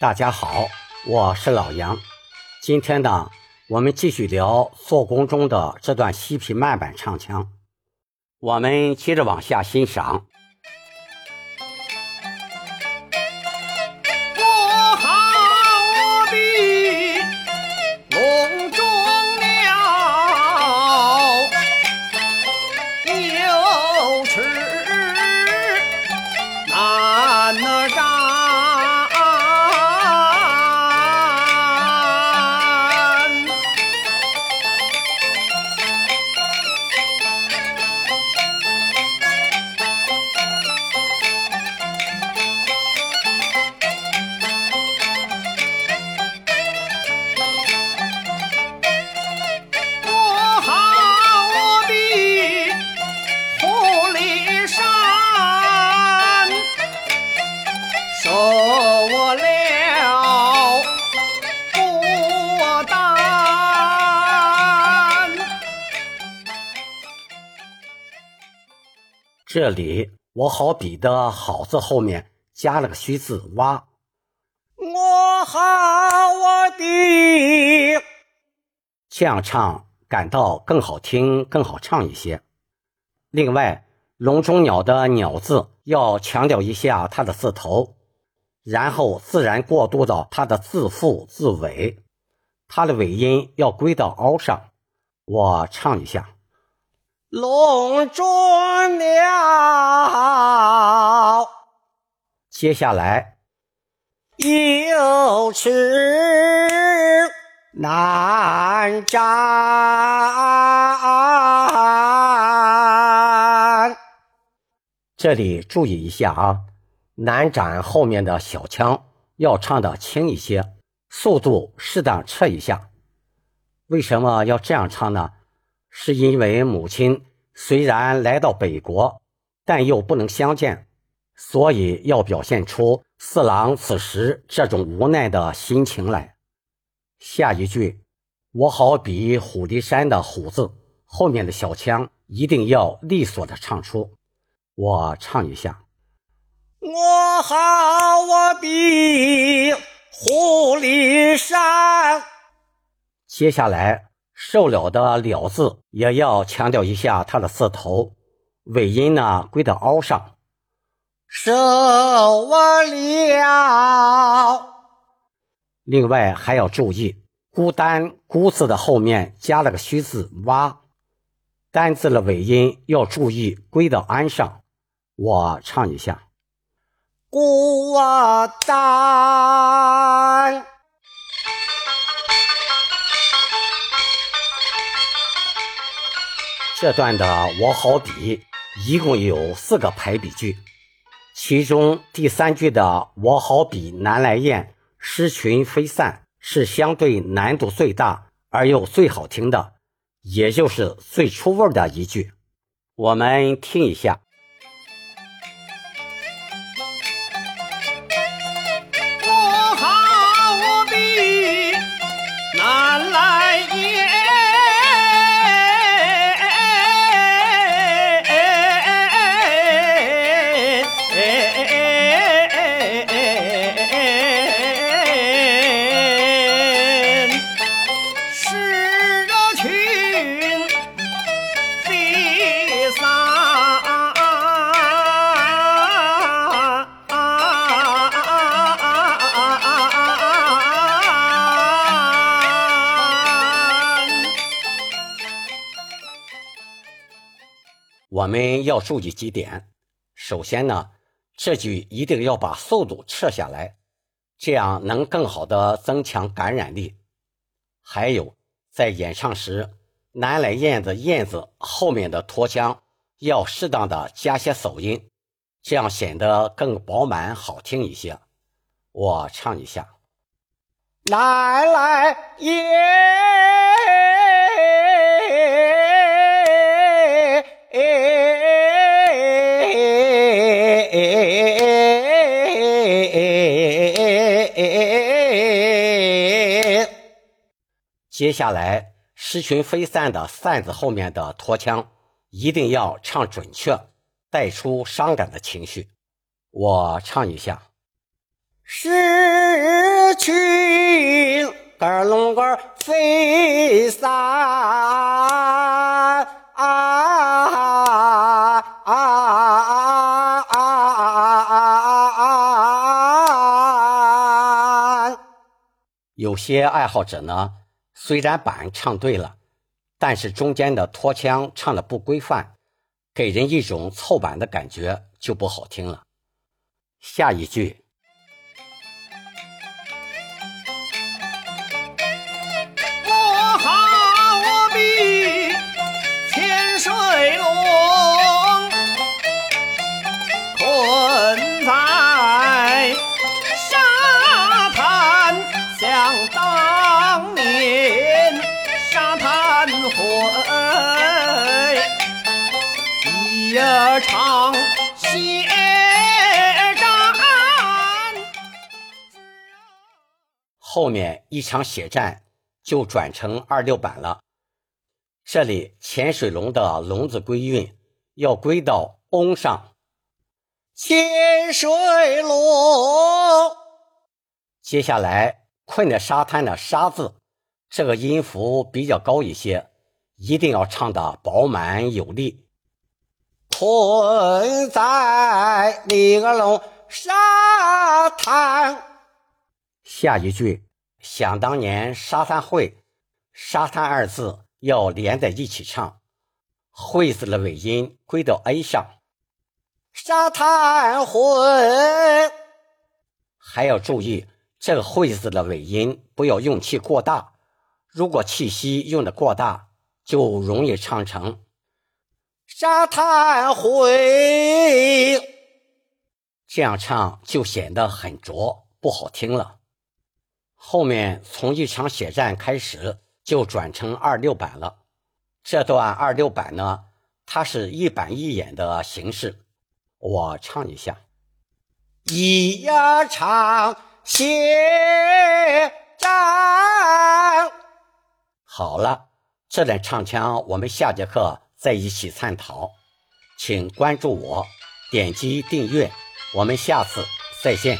大家好，我是老杨。今天呢，我们继续聊做工中的这段西皮慢板唱腔。我们接着往下欣赏。这里我好比的好字后面加了个虚字哇，我好我的，这样唱感到更好听、更好唱一些。另外，笼中鸟的鸟字要强调一下它的字头，然后自然过渡到它的字腹、字尾，它的尾音要归到凹上。我唱一下。笼中鸟，接下来有翅难展。这里注意一下啊，难展后面的小腔要唱的轻一些，速度适当撤一下。为什么要这样唱呢？是因为母亲虽然来到北国，但又不能相见，所以要表现出四郎此时这种无奈的心情来。下一句，我好比虎离山的虎字后面的小腔一定要利索的唱出。我唱一下，我好我比虎离山。接下来。受了的了字也要强调一下它的字头，尾音呢归到凹上。受我了。另外还要注意，孤单孤字的后面加了个虚字哇，单字的尾音要注意归到安上。我唱一下，孤单。这段的我好比一共有四个排比句，其中第三句的我好比南来雁，失群飞散是相对难度最大而又最好听的，也就是最出味的一句。我们听一下。我们要注意几点。首先呢，这句一定要把速度撤下来，这样能更好的增强感染力。还有，在演唱时，南来燕子燕子后面的拖腔要适当的加些手音，这样显得更饱满好听一些。我唱一下，南来燕。接下来，狮群飞散的“散”字后面的拖腔一定要唱准确，带出伤感的情绪。我唱一下：失去个龙个飞散有些爱好者呢，虽然板唱对了，但是中间的拖腔唱的不规范，给人一种凑板的感觉，就不好听了。下一句。我好比千水龙当年沙滩会，一场血战，后面一场血战就转成二六版了。这里潜水龙的龙字归韵要归到翁上，潜水龙。接下来困在沙滩的沙字，这个音符比较高一些，一定要唱的饱满有力。困在那个龙沙滩。下一句，想当年沙滩会，沙滩二字要连在一起唱，会字的尾音归到 A 上。沙滩会，还要注意这个会字的尾音不要用气过大，如果气息用的过大，就容易唱成。沙滩会，这样唱就显得很拙，不好听了。后面从一场血战开始，就转成二六版了。这段二六版呢，它是一板一眼的形式。我唱一下：一场血战。好了，这段唱腔我们下节课。再一起探讨，请关注我，点击订阅，我们下次再见。